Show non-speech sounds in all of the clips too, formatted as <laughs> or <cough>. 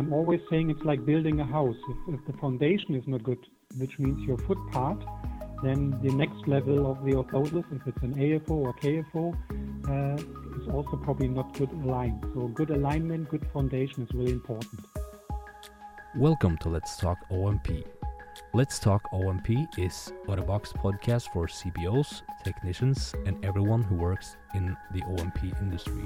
I'm always saying it's like building a house. If, if the foundation is not good, which means your foot part, then the next level of the orthosis, if it's an AFO or KFO, uh, is also probably not good aligned. So good alignment, good foundation is really important. Welcome to Let's Talk O&P. Let's Talk O&P is Ottobock's podcast for CPOs, technicians, and everyone who works in the O&P industry.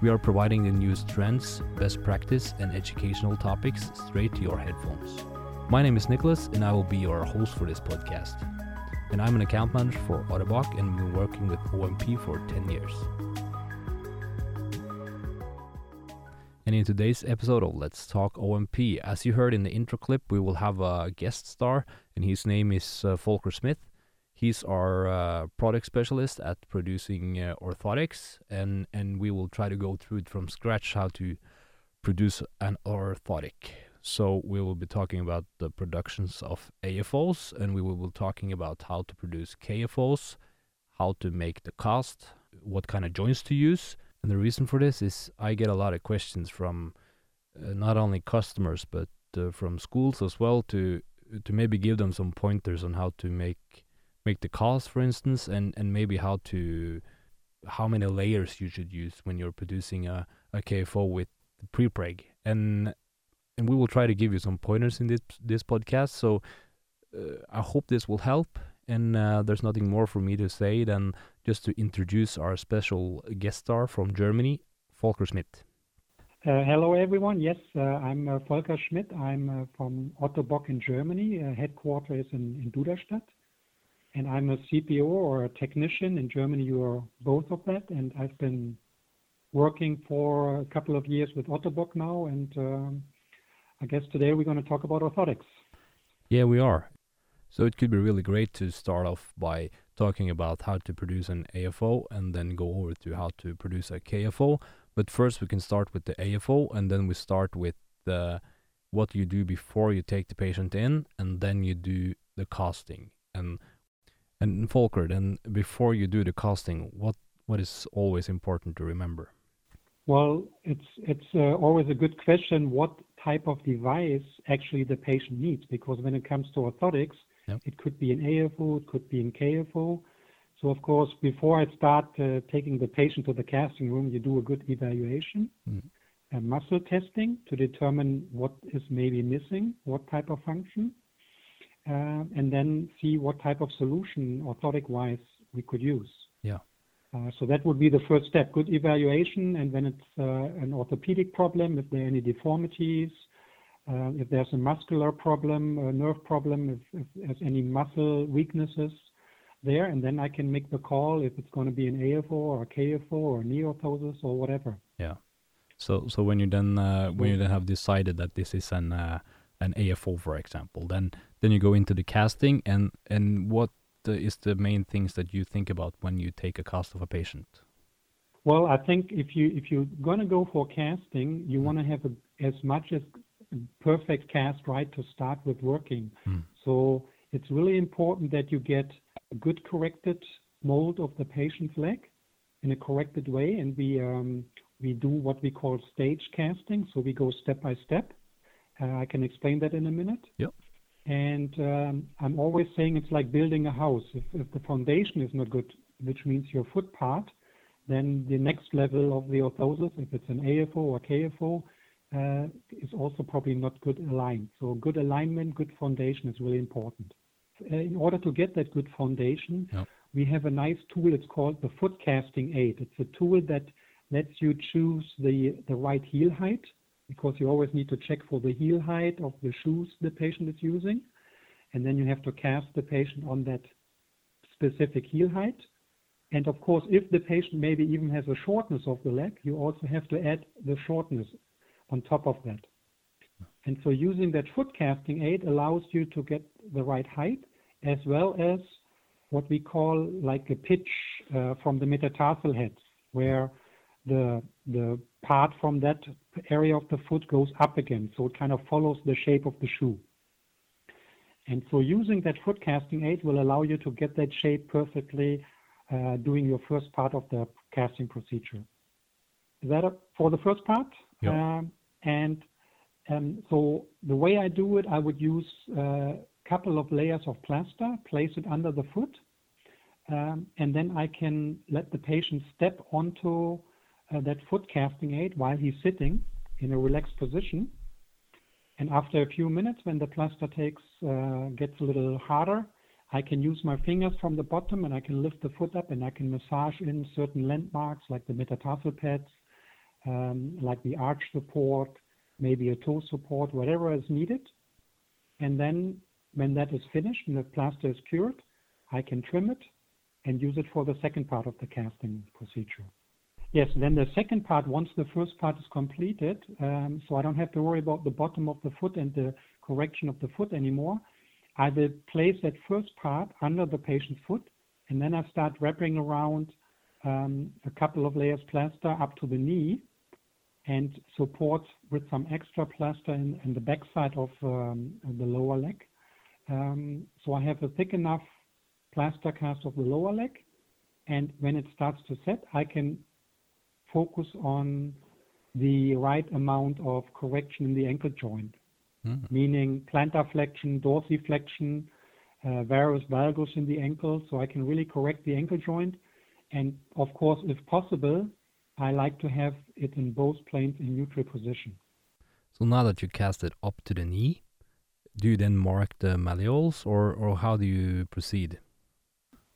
We are providing the newest trends, best practice, and educational topics straight to your headphones. My name is Nicholas, and I will be your host for this podcast. And I'm an account manager for Ottobock and we've been working with O&P for 10 years. And in today's episode of Let's Talk O&P, as you heard in the intro clip, we will have a guest star, and his name is uh, Volker Schmidt. He's our uh, product specialist at producing uh, orthotics, and, and we will try to go through it from scratch how to produce an orthotic. So we will be talking about the productions of AFOs, and we will be talking about how to produce KFOs, how to make the cast, what kind of joints to use. And the reason for this is I get a lot of questions from uh, not only customers but uh, from schools as well to to maybe give them some pointers on how to make make the calls, for instance, and, and maybe how to how many layers you should use when you're producing a, a KFO with prepreg. And and we will try to give you some pointers in this this podcast. So uh, I hope this will help. And uh, there's nothing more for me to say than just to introduce our special guest star from Germany, Volker Schmidt. Uh, hello, everyone. Yes, uh, I'm uh, Volker Schmidt. I'm uh, from Otto Bock in Germany. Uh, headquarters is in, in Duderstadt and I'm a CPO or a technician. In Germany, you are both of that. And I've been working for a couple of years with Ottobock now. And um, I guess today we're going to talk about orthotics. Yeah, we are. So it could be really great to start off by talking about how to produce an AFO and then go over to how to produce a KFO. But first, we can start with the AFO and then we start with the what you do before you take the patient in and then you do the casting. And and Volker, then before you do the casting, what what is always important to remember? Well, it's it's uh, always a good question what type of device actually the patient needs because when it comes to orthotics, yep. it could be an AFO, it could be an KFO. So of course, before I start uh, taking the patient to the casting room, you do a good evaluation, mm. muscle testing to determine what is maybe missing, what type of function. Uh, and then see what type of solution orthotic-wise we could use. Yeah. Uh, so that would be the first step, good evaluation, and when it's uh, an orthopedic problem, if there are any deformities, if there's a muscular problem, a nerve problem, if there's any muscle weaknesses there, and then I can make the call if it's going to be an AFO or a KFO or knee orthosis or whatever. Yeah. So so when you then when you then have decided that this is an an AFO, for example, then then you go into the casting, and and what is the main things that you think about when you take a cast of a patient? Well, I think if you if you're gonna go for casting, you mm. want to have a, as much as perfect cast right to start with working. Mm. So it's really important that you get a good corrected mold of the patient's leg in a corrected way, and we um, we do what we call stage casting. So we go step by step. Uh, I can explain that in a minute. Yep. And um, I'm always saying it's like building a house. If, if the foundation is not good, which means your foot part, then the next level of the orthosis, if it's an AFO or KFO, uh, is also probably not good aligned. So good alignment, good foundation is really important. Uh, in order to get that good foundation, yep. we have a nice tool. It's called the foot casting aid. It's a tool that lets you choose the, the right heel height because you always need to check for the heel height of the shoes the patient is using. And then you have to cast the patient on that specific heel height. And of course, if the patient maybe even has a shortness of the leg, you also have to add the shortness on top of that. And so using that foot casting aid allows you to get the right height as well as what we call like a pitch uh, from the metatarsal head, where the the part from that area of the foot goes up again, so it kind of follows the shape of the shoe. And so using that foot casting aid will allow you to get that shape perfectly uh, doing your first part of the casting procedure. Is that for the first part? Yeah. Um, and Um, so the way I do it, I would use a couple of layers of plaster, place it under the foot, um, and then I can let the patient step onto uh, that foot casting aid while he's sitting in a relaxed position. And after a few minutes, when the plaster takes uh, gets a little harder, I can use my fingers from the bottom and I can lift the foot up and I can massage in certain landmarks like the metatarsal pads, um, like the arch support, maybe a toe support, whatever is needed. And then when that is finished and the plaster is cured, I can trim it and use it for the second part of the casting procedure. Yes, then the second part, once the first part is completed, um, so I don't have to worry about the bottom of the foot and the correction of the foot anymore, I will place that first part under the patient's foot and then I start wrapping around um, a couple of layers plaster up to the knee and support with some extra plaster in, in the backside of um, the lower leg. Um, so I have a thick enough plaster cast of the lower leg, and when it starts to set, I can focus on the right amount of correction in the ankle joint, mm. meaning plantar flexion, dorsiflexion, uh, varus valgus in the ankle, so I can really correct the ankle joint. And of course, if possible, I like to have it in both planes in neutral position. So now that you cast it up to the knee, do you then mark the malleolus or, or how do you proceed?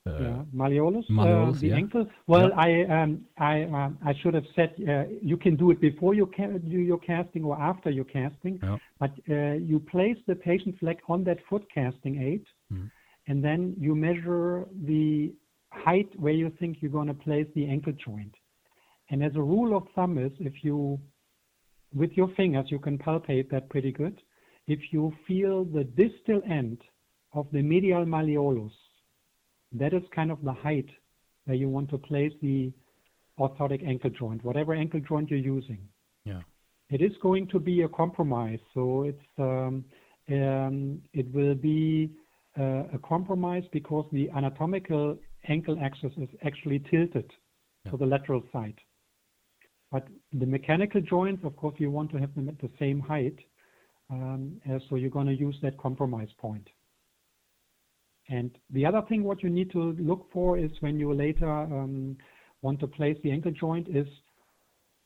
Uh, yeah, malleolus, malleolus uh, the yeah. ankle. Well, yeah. I um, I um, I should have said uh, you can do it before you ca- do your casting or after your casting, yeah. but uh, you place the patient's leg on that foot casting aid, mm. and then you measure the height where you think you're going to place the ankle joint. And as a rule of thumb is if you, with your fingers, you can palpate that pretty good. If you feel the distal end of the medial malleolus, that is kind of the height where you want to place the orthotic ankle joint, whatever ankle joint you're using. Yeah. It is going to be a compromise. So it's um, um, it will be uh, a compromise because the anatomical ankle axis is actually tilted yeah. to the lateral side. But the mechanical joints, of course, you want to have them at the same height. Um, so you're going to use that compromise point. And the other thing what you need to look for is when you later um, want to place the ankle joint is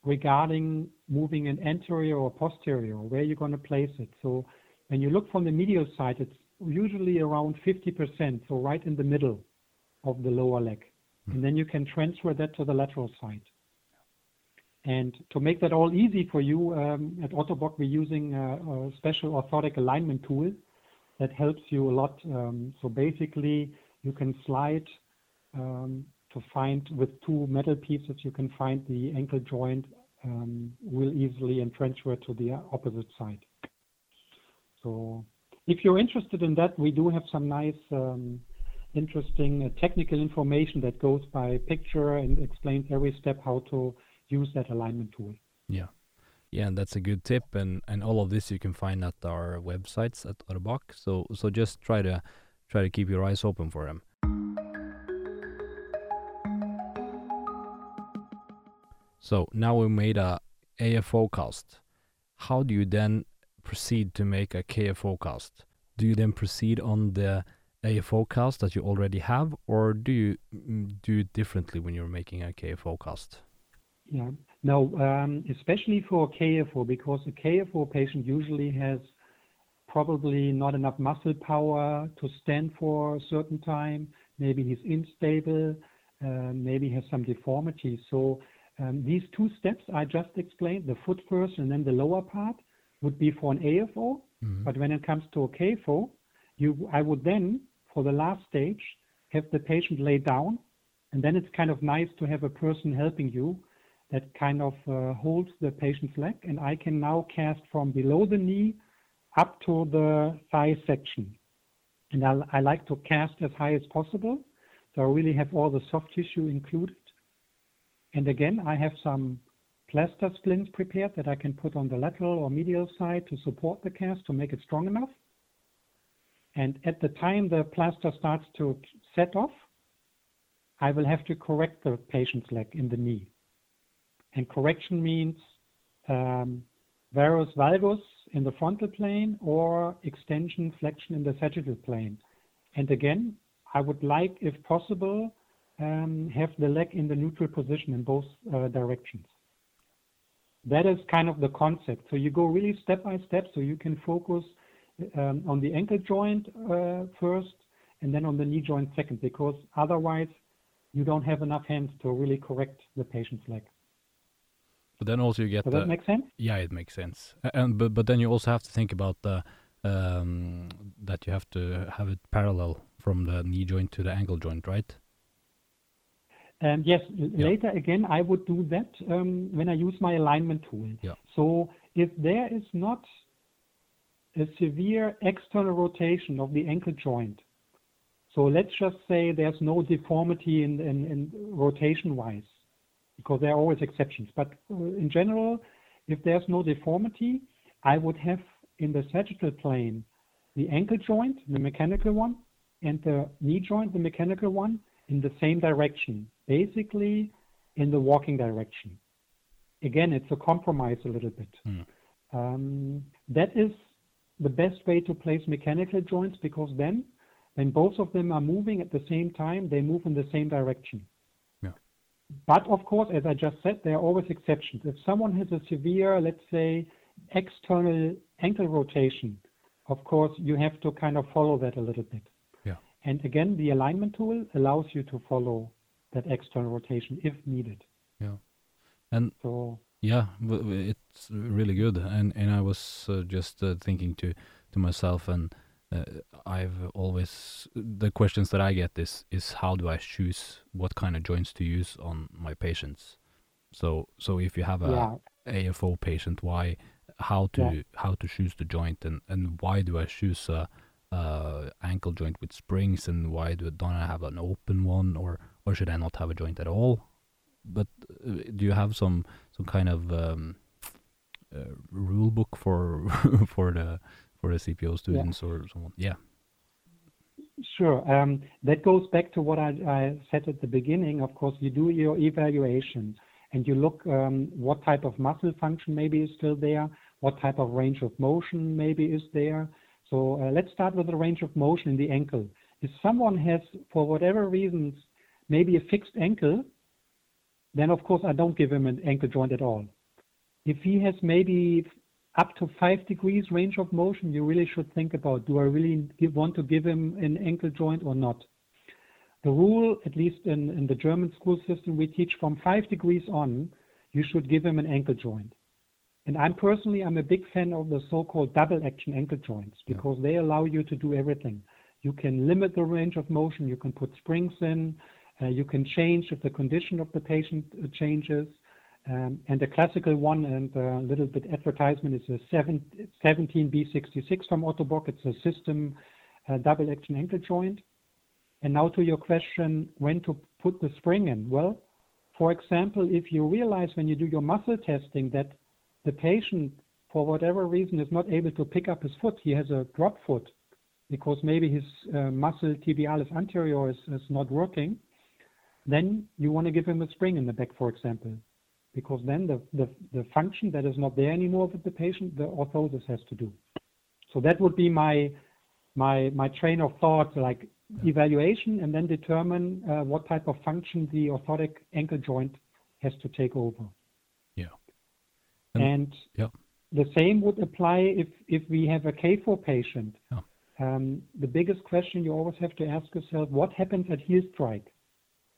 regarding moving an anterior or posterior, where you're going to place it. So when you look from the medial side, it's usually around 50%, so right in the middle of the lower leg. Mm. And then you can transfer that to the lateral side. And to make that all easy for you, um, at Ottobock, we're using a, a, special orthotic alignment tool that helps you a lot. Um, so basically, you can slide um, to find with two metal pieces, you can find the ankle joint um, real easily and transfer to the opposite side. So if you're interested in that, we do have some nice um, interesting uh, technical information that goes by picture and explains every step how to use that alignment tool. Yeah. Yeah, and that's a good tip, and, and all of this you can find at our websites at Ottobock. So so just try to try to keep your eyes open for them. So now we made a AFO cast. How do you then proceed to make a KFO cast? Do you then proceed on the AFO cast that you already have, or do you mm, do it differently when you're making a KFO cast? Yeah. No, um, especially for KFO, because a KFO patient usually has probably not enough muscle power to stand for a certain time. Maybe he's unstable, uh, maybe has some deformities. So um, these two steps I just explained, the foot first and then the lower part, would be for an AFO. Mm-hmm. But when it comes to a KFO, you, I would then, for the last stage, have the patient lay down, and then it's kind of nice to have a person helping you that kind of uh, holds the patient's leg, and I can now cast from below the knee up to the thigh section. And I, I like to cast as high as possible, so I really have all the soft tissue included. And again, I have some plaster splints prepared that I can put on the lateral or medial side to support the cast to make it strong enough. And at the time the plaster starts to set off, I will have to correct the patient's leg in the knee. And correction means um, varus valgus in the frontal plane or extension flexion in the sagittal plane. And again, I would like, if possible, um, have the leg in the neutral position in both uh, directions. That is kind of the concept. So you go really step by step so you can focus um, on the ankle joint uh, first and then on the knee joint second, because otherwise you don't have enough hands to really correct the patient's leg. But then also you get Does that make sense? yeah, it makes sense. And but but then you also have to think about the um, that you have to have it parallel from the knee joint to the ankle joint, right? And yes, l- later again, I would do that um, when I use my alignment tool. Yeah. So if there is not a severe external rotation of the ankle joint, so let's just say there's no deformity in, in, in rotation-wise, because there are always exceptions. But uh, in general, if there's no deformity, I would have in the sagittal plane the ankle joint, the mechanical one, and the knee joint, the mechanical one, in the same direction, basically in the walking direction. Again, it's a compromise a little bit. Hmm. Um, that is the best way to place mechanical joints because then, when both of them are moving at the same time, they move in the same direction. But of course, as I just said, there are always exceptions. If someone has a severe, let's say, external ankle rotation, of course, you have to kind of follow that a little bit. Yeah. And again, the alignment tool allows you to follow that external rotation if needed. Yeah. And So Yeah, it's really good, and and I was uh, just uh, thinking to to myself, and uh, I've always the questions that I get is is how do I choose what kind of joints to use on my patients? So so if you have a yeah, AFO patient, why how to Yeah. how to choose the joint, and and why do I choose a, a ankle joint with springs, and why do don't I have an open one, or or should I not have a joint at all? But uh, do you have some some kind of um, uh, rule book for <laughs> for the for the CPO students or someone? Yeah, sure. Um, that goes back to what I, I said at the beginning. Of course, you do your evaluation and you look um, what type of muscle function maybe is still there, what type of range of motion maybe is there. So uh, let's start with the range of motion in the ankle. If someone has, for whatever reasons, maybe a fixed ankle, then of course I don't give him an ankle joint at all. If he has maybe up to five degrees range of motion, you really should think about, do I really give, want to give him an ankle joint or not? The rule, at least in, in the German school system, we teach from five degrees on, you should give him an ankle joint. And I'm personally, I'm a big fan of the so-called double action ankle joints Yeah. because they allow you to do everything. You can limit the range of motion, you can put springs in, uh, you can change if the condition of the patient uh, changes. Um, and the classical one and a little bit advertisement is a 7, 17B66 from Otto Bock. It's a system uh, double action ankle joint. And now to your question, when to put the spring in? Well, for example, if you realize when you do your muscle testing that the patient, for whatever reason, is not able to pick up his foot, he has a drop foot because maybe his uh, muscle tibialis anterior is, is not working, then you want to give him a spring in the back, for example, because then the, the, the function that is not there anymore with the patient, the orthosis has to do. So that would be my my my train of thought, like evaluation, and then determine uh, what type of function the orthotic ankle joint has to take over. yeah, And- And yeah. the same would apply if, if we have a KFO patient. Yeah. Um, the biggest question you always have to ask yourself, what happens at heel strike?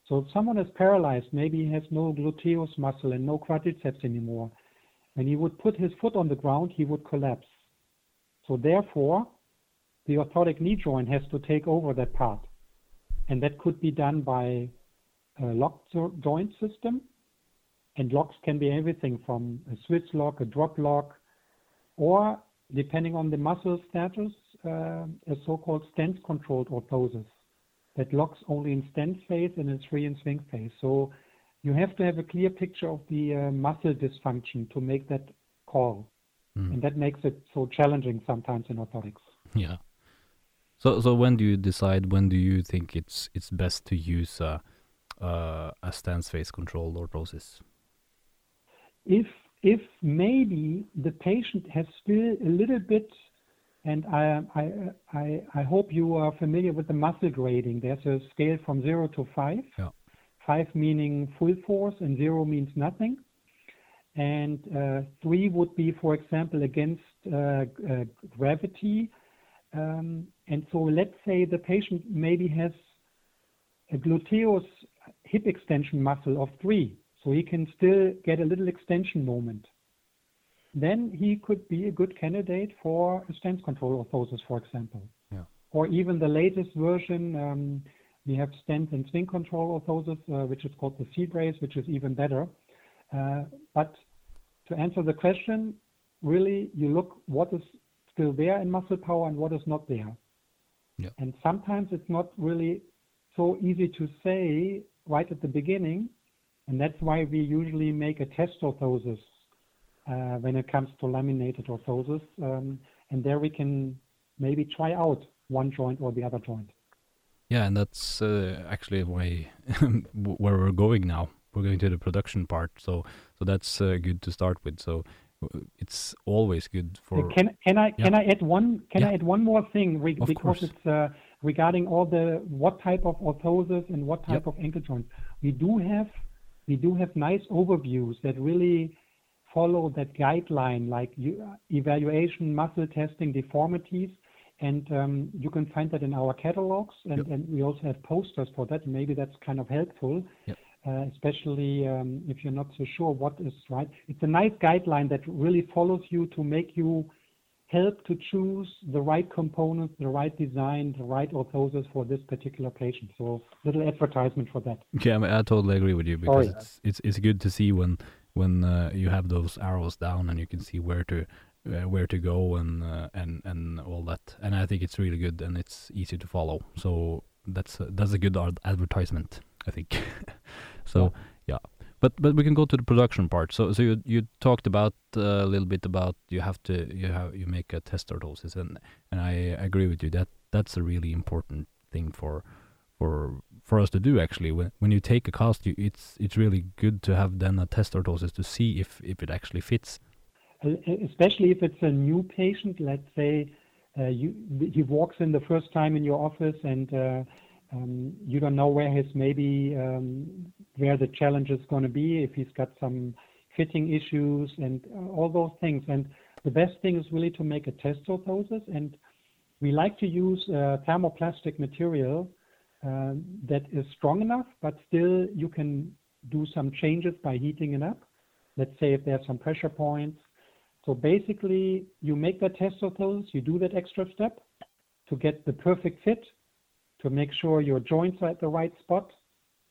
So if someone is paralyzed, maybe he has no gluteus muscle and no quadriceps anymore. When he would put his foot on the ground, he would collapse. So therefore, the orthotic knee joint has to take over that part. And that could be done by a locked jo- joint system. And locks can be everything from a Swiss lock, a drop lock, or depending on the muscle status, uh, a so-called stance-controlled orthosis that locks only in stance phase and is free in swing phase. So you have to have a clear picture of the uh, muscle dysfunction to make that call. Mm. And that makes it so challenging sometimes in orthotics. yeah. So so when do you decide? When do you think it's it's best to use a uh, a stance phase controlled orthosis? If if maybe the patient has still a little bit, and I, I, I, I hope you are familiar with the muscle grading. There's a scale from zero to five. Yeah. Five meaning full force, and zero means nothing. And uh, three would be, for example, against uh, uh, gravity. Um, and so let's say the patient maybe has a gluteus hip extension muscle of three, so he can still get a little extension moment. Then he could be a good candidate for a stance control orthosis, for example. Yeah. Or even the latest version, um, we have stance and swing control orthosis, uh, which is called the C-brace, which is even better. Uh, but to answer the question, really, you look what is still there in muscle power and what is not there. Yeah. And sometimes it's not really so easy to say right at the beginning, and that's why we usually make a test orthosis when it comes to laminated orthosis, um, and there we can maybe try out one joint or the other joint. Yeah, and that's uh, actually why <laughs> where we're going now. We're going to the production part, so so that's uh, good to start with. So uh, it's always good for. Can can I Yeah. can I add one can I add one more thing re- Of because course. it's uh, regarding all the what type of orthosis and what type Yep. of ankle joints. We do have we do have nice overviews that really follow that guideline like you, evaluation, muscle testing, deformities, and um, you can find that in our catalogs and, Yep. and we also have posters for that. Maybe that's kind of helpful. Yep. Uh, especially um, if you're not so sure what is right. It's a nice guideline that really follows you to make you help to choose the right components, the right design, the right orthosis for this particular patient. So little advertisement for that. Yeah, I, mean, I totally agree with you because Sorry. it's it's it's good to see when when uh, you have those arrows down and you can see where to uh, where to go and uh, and and all that. And I think it's really good and it's easy to follow. So that's a, that's a good ad- advertisement, I think. <laughs> so yeah. But but we can go to the production part. So so you you talked about uh, a little bit about you have to you have you make a test orthosis and and I agree with you that that's a really important thing for for for us to do actually when when you take a cast you, it's it's really good to have then a test orthosis to see if if it actually fits Uh, especially if it's a new patient. Let's say uh, you he walks in the first time in your office and uh, um, you don't know where his maybe um, where the challenge is going to be if he's got some fitting issues and uh, all those things. And the best thing is really to make a test orthosis. And we like to use uh, thermoplastic material Um, that is strong enough, but still you can do some changes by heating it up. Let's say if there's some pressure points. So basically, you make that test orthosis, you do that extra step to get the perfect fit, to make sure your joints are at the right spot.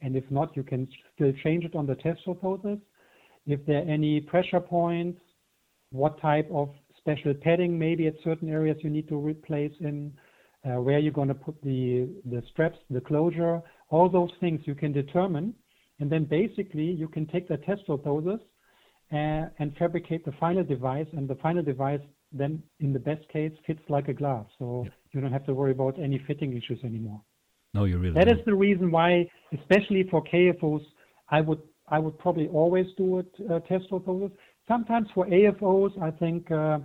And if not, you can still change it on the test orthosis. If there are any pressure points, what type of special padding maybe at certain areas you need to replace in, uh, where you're going to put the, the straps, the closure, all those things you can determine. And then basically you can take the test orthosis uh, and fabricate the final device. And the final device then, in the best case, fits like a glove. So Yep. you don't have to worry about any fitting issues anymore. no you really That is don't. the reason why, especially for KFOs, I would I would probably always do it uh, test orthosis. Sometimes for AFOs, I think uh,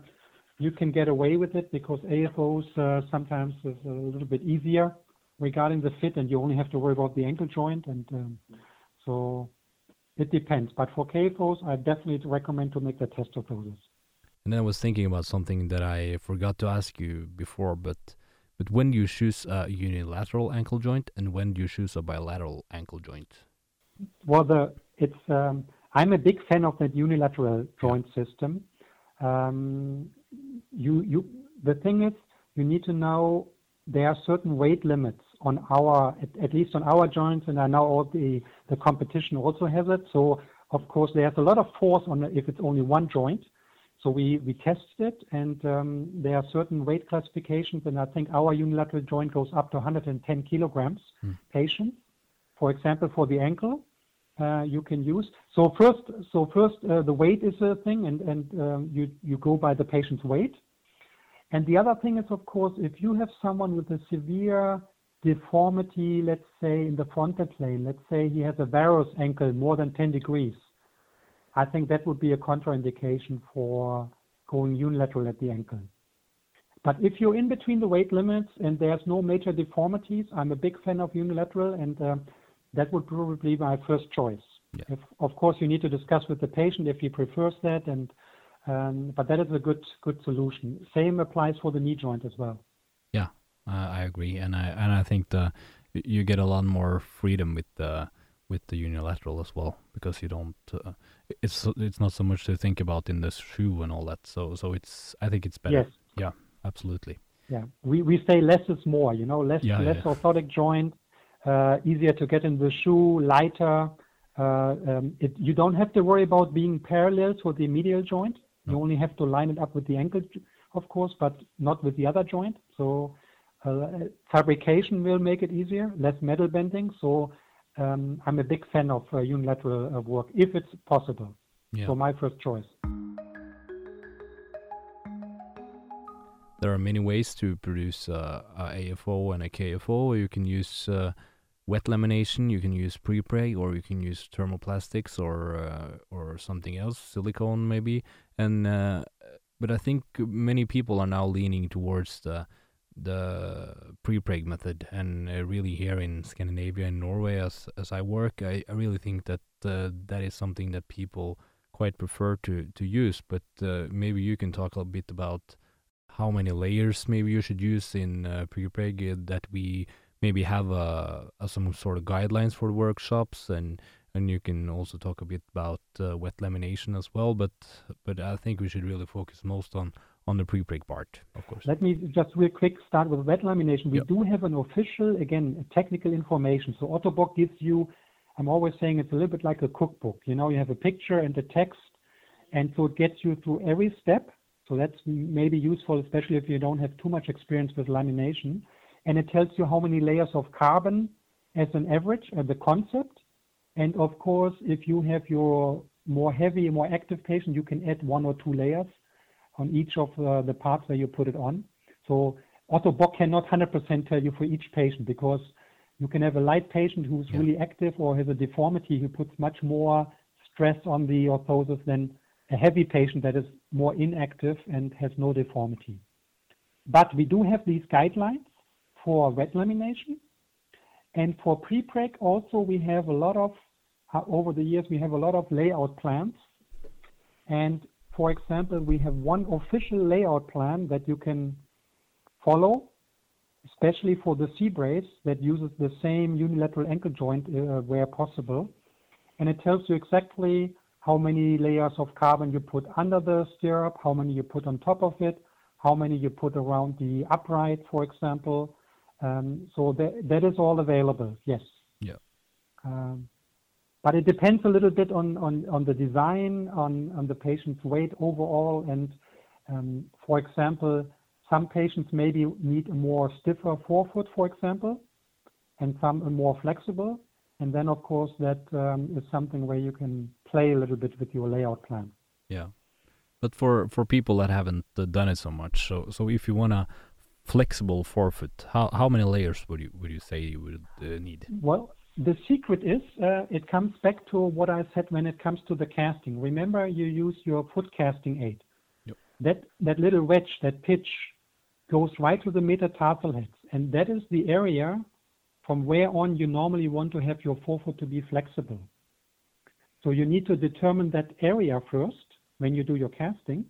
you can get away with it because AFOs uh, sometimes is a little bit easier regarding the fit, and you only have to worry about the ankle joint, and um, so it depends. But for KFOs, I definitely recommend to make the test orthosis. and then i was thinking about something that i forgot to ask you before but but when do you choose a unilateral ankle joint and when do you choose a bilateral ankle joint Well, the it's um, I'm a big fan of that unilateral joint system. Um, you you the thing is you need to know there are certain weight limits on our at, at least on our joints, and I know all the the competition also has it. So of course there's a lot of force on if it's only one joint. So we we tested it, and um, there are certain weight classifications, and I think our unilateral joint goes up to 110 kilograms Hmm. patient. For example, for the ankle, uh, you can use. So first, so first, uh, the weight is a thing, and and um, you you go by the patient's weight. And the other thing is, of course, if you have someone with a severe deformity, let's say in the frontal plane, let's say he has a varus ankle more than 10 degrees, I think that would be a contraindication for going unilateral at the ankle. But if you're in between the weight limits and there's no major deformities, I'm a big fan of unilateral, and uh, that would probably be my first choice. Yeah. If, of course, you need to discuss with the patient if he prefers that, and um, but that is a good good solution. Same applies for the knee joint as well. Yeah, uh, I agree, and I and I think the you get a lot more freedom with the with the unilateral as well because you don't. Uh, it's it's not so much to think about in the shoe and all that. So so it's I think it's better. Yes. Yeah, absolutely. Yeah, we we say less is more. You know, less Yeah, less yeah. orthotic joint, uh, easier to get in the shoe, lighter. Uh, um, it, you don't have to worry about being parallel to the medial joint. You only have to line it up with the ankle, of course, but not with the other joint. So uh, fabrication will make it easier, less metal bending. So um, I'm a big fan of uh, unilateral uh, work if it's possible. Yeah. So my first choice. There are many ways to produce uh, a AFO and a KFO. You can use uh, wet lamination, you can use pre-preg, or you can use thermoplastics or uh, or something else, silicone maybe. And uh, but I think many people are now leaning towards the the pre-preg method, and uh, really here in Scandinavia and Norway, as as I work, I, I really think that uh, that is something that people quite prefer to to use. But uh, maybe you can talk a bit about how many layers maybe you should use in uh, pre-preg that we maybe have uh, uh, some sort of guidelines for the workshops and and you can also talk a bit about uh, wet lamination as well but but I think we should really focus most on on the pre-preg part of course Let me just real quick start with wet lamination. We Yep. do have an official, again, technical information. So Ottobock gives you, I'm always saying it's a little bit like a cookbook. You know, you have a picture and a text, and so it gets you through every step. So that's maybe useful, especially if you don't have too much experience with lamination. And it tells you how many layers of carbon as an average, uh, the concept. And of course, if you have your more heavy, more active patient, you can add one or two layers on each of the, the parts where you put it on. So Otto Bock cannot 100% tell you for each patient because you can have a light patient who's Yeah. really active or has a deformity who puts much more stress on the orthosis than a heavy patient that is more inactive and has no deformity. But we do have these guidelines for wet lamination. And for pre-preg also, we have a lot of, uh, over the years, we have a lot of layout plans. And for example, we have one official layout plan that you can follow, especially for the C brace that uses the same unilateral ankle joint uh, where possible. And it tells you exactly how many layers of carbon you put under the stirrup, how many you put on top of it, how many you put around the upright, for example. Um, so that, that is all available, yes. Yeah. Um, but it depends a little bit on, on, on the design, on, on the patient's weight overall. And um, for example, some patients maybe need a more stiffer forefoot, for example, and some a more flexible. And then, of course, that um, is something where you can play a little bit with your layout plan. yeah but for for people that haven't uh, done it so much so so if you want a flexible forefoot how how many layers would you would you say you would uh, need Well, the secret is uh, it comes back to what I said when it comes to the casting. Remember, you use your foot casting aid. Yep. That that little wedge, that pitch, goes right to the metatarsal heads, and that is the area from where on you normally want to have your forefoot to be flexible. So you need to determine that area first when you do your casting,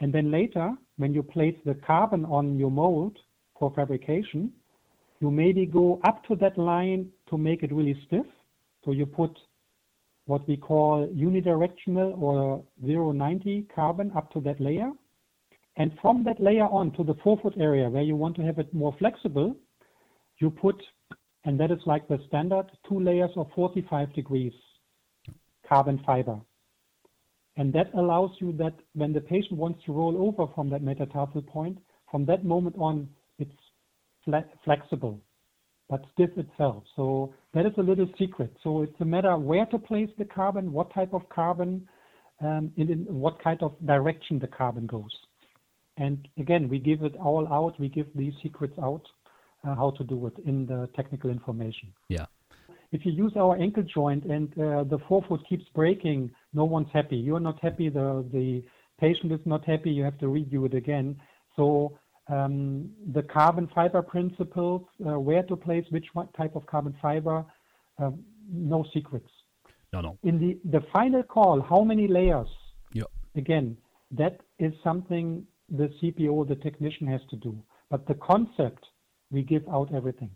and then later when you place the carbon on your mold for fabrication, you maybe go up to that line to make it really stiff. So you put what we call unidirectional or 090 carbon up to that layer. And from that layer on to the forefoot area where you want to have it more flexible, you put, and that is like the standard, two layers of 45 degrees carbon fiber. And that allows you that when the patient wants to roll over from that metatarsal point, from that moment on, it's fle- flexible, but stiff itself. So that is a little secret. So it's a matter where to place the carbon, what type of carbon, um, and in what kind of direction the carbon goes. And again, we give it all out. We give these secrets out, uh, how to do it in the technical information. Yeah. If you use our ankle joint and uh, the forefoot keeps breaking, no one's happy. You're not happy. The the patient is not happy. You have to redo it again. So um, the carbon fiber principles, uh, where to place which type of carbon fiber, uh, no secrets. No, no. In the the final call, how many layers? Yeah. Again, that is something the CPO, the technician, has to do. But the concept, we give out everything.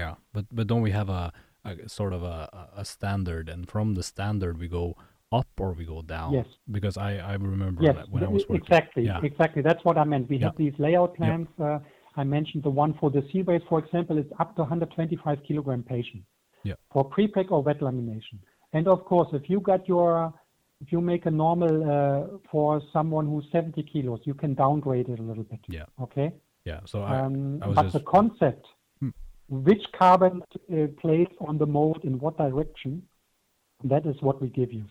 Yeah, but but don't we have a, a sort of a, a standard, and from the standard we go up or we go down? Yes. Because I I remember yes, when I was working. Exactly, yeah. exactly. That's what I meant. We yeah. have these layout plans. Yep. Uh, I mentioned the one for the C-brace, for example, it's up to 125 kilogram patient. Yeah. For pre-preg or wet lamination. And of course, if you got your if you make a normal uh, for someone who's 70 kilos, you can downgrade it a little bit. Yeah. Okay. Yeah. So I, um, I was but just... the concept. Which carbon uh, placed on the mold in what direction, that is what we give you.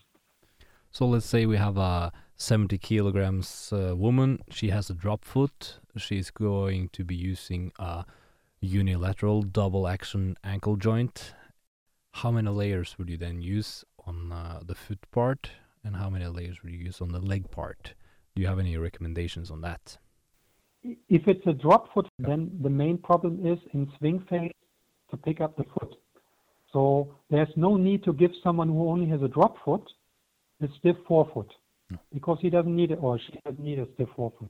So let's say we have a 70 kilograms uh, woman. She has a drop foot. She's going to be using a unilateral double action ankle joint. How many layers would you then use on uh, the foot part? and how many layers would you use on the leg part? Do you have any recommendations on that? If it's a drop foot, then the main problem is in swing phase to pick up the foot. So there's no need to give someone who only has a drop foot a stiff forefoot no. because he doesn't need it or she doesn't need a stiff forefoot.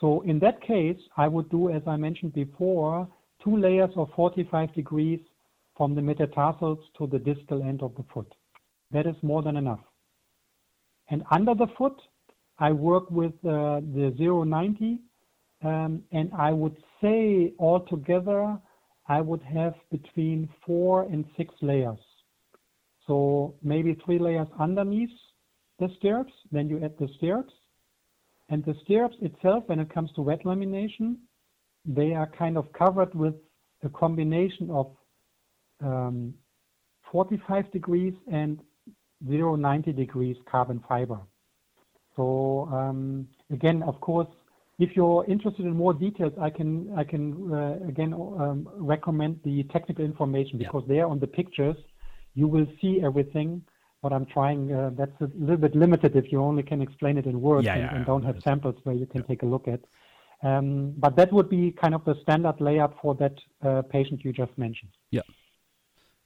So in that case, I would do, as I mentioned before, two layers of 45 degrees from the metatarsals to the distal end of the foot. That is more than enough. And under the foot, I work with uh, the 090, um, and I would say altogether, I would have between four and six layers. So maybe three layers underneath the stirrups, then you add the stirrups. And the stirrups itself, when it comes to wet lamination, they are kind of covered with a combination of um, 45 degrees and 090 degrees carbon fiber. So um, again, of course, if you're interested in more details, I can I can uh, again um, recommend the technical information because yeah. there on the pictures you will see everything. What I'm trying uh, that's a little bit limited if you only can explain it in words yeah, and, yeah, and, don't have samples where you can take a look at. Um, but that would be kind of the standard layout for that uh, patient you just mentioned. Yeah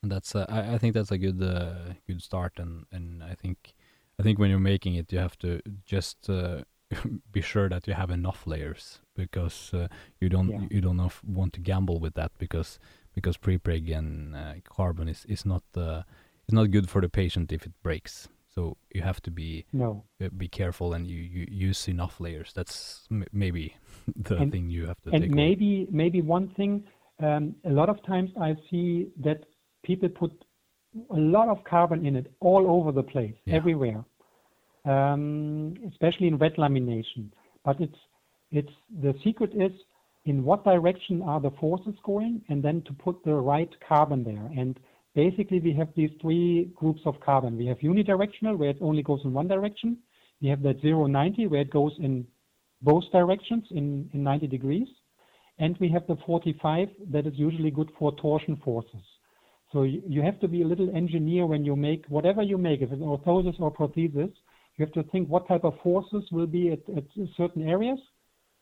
and that's uh, I, I think that's a good uh, good start and and I think I think when you're making it you have to just uh, <laughs> be sure that you have enough layers because uh, you don't yeah. you don't want to gamble with that because because pre-preg and uh, carbon is is not uh, is not good for the patient if it breaks so you have to be no be careful and you, you use enough layers that's maybe <laughs> the and, thing you have to and maybe away. maybe one thing um, a lot of times I see that people put a lot of carbon in it all over the place, yeah. everywhere, um, especially in wet lamination. But it's it's the secret is in what direction are the forces going, and then to put the right carbon there. And basically, we have these three groups of carbon. We have unidirectional, where it only goes in one direction. We have that 090, where it goes in both directions in, in 90 degrees. And we have the 45 that is usually good for torsion forces. So you have to be a little engineer when you make whatever you make, if it's orthosis or prosthesis, you have to think what type of forces will be at, at certain areas,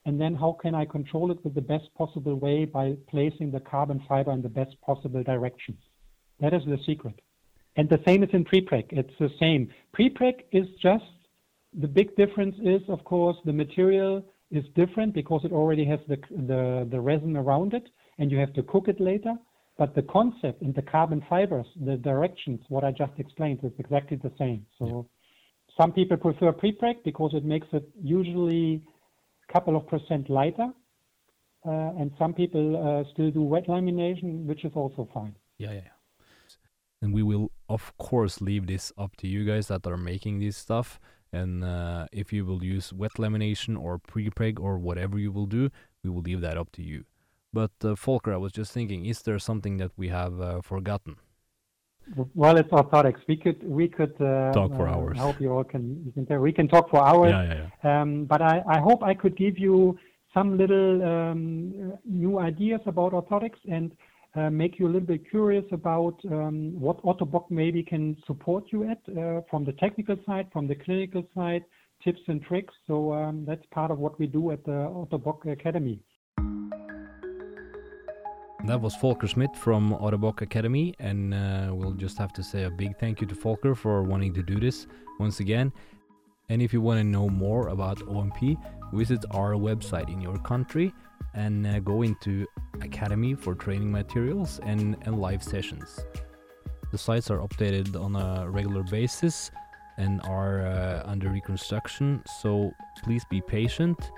and then how can I control it with the best possible way by placing the carbon fiber in the best possible direction. That is the secret. And the same is in pre-preg. It's the same. Pre-preg is just the big difference is, of course, the material is different because it already has the, the, the resin around it, and you have to cook it later. But the concept in the carbon fibers, the directions, what I just explained, is exactly the same. So. Some people prefer pre-preg because it makes it usually a couple of percent lighter. Uh, and some people uh, still do wet lamination, which is also fine. Yeah, yeah, yeah. And we will, of course, leave this up to you guys that are making this stuff. And uh, if you will use wet lamination or pre-preg or whatever you will do, we will leave that up to you. But uh, Volker, I was just thinking, is there something that we have uh, forgotten? Well, it's orthotics. We could we could uh, talk for hours. I hope you all can you can we can talk for hours. Yeah, yeah, yeah. Um, but I, I hope I could give you some little um, new ideas about orthotics and uh, make you a little bit curious about um, what Ottobock maybe can support you at uh, from the technical side, from the clinical side, tips and tricks. So um, that's part of what we do at the Ottobock Academy. That was Volker Schmidt from Ottobock Academy, and uh, we'll just have to say a big thank you to Volker for wanting to do this once again. And if you want to know more about OMP, visit our website in your country and uh, go into Academy for training materials and, and live sessions. The sites are updated on a regular basis and are uh, under reconstruction, so please be patient.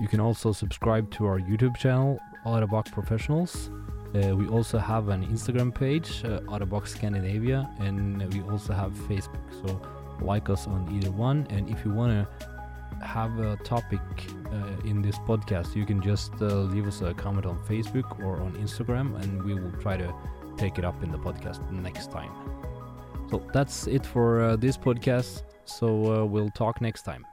You can also subscribe to our YouTube channel, Ottobock Professionals. Uh, we also have an Instagram page, uh, Ottobock Scandinavia, and we also have Facebook. So like us on either one. And if you want to have a topic uh, in this podcast, you can just uh, leave us a comment on Facebook or on Instagram, and we will try to take it up in the podcast next time. So that's it for uh, this podcast. So uh, we'll talk next time.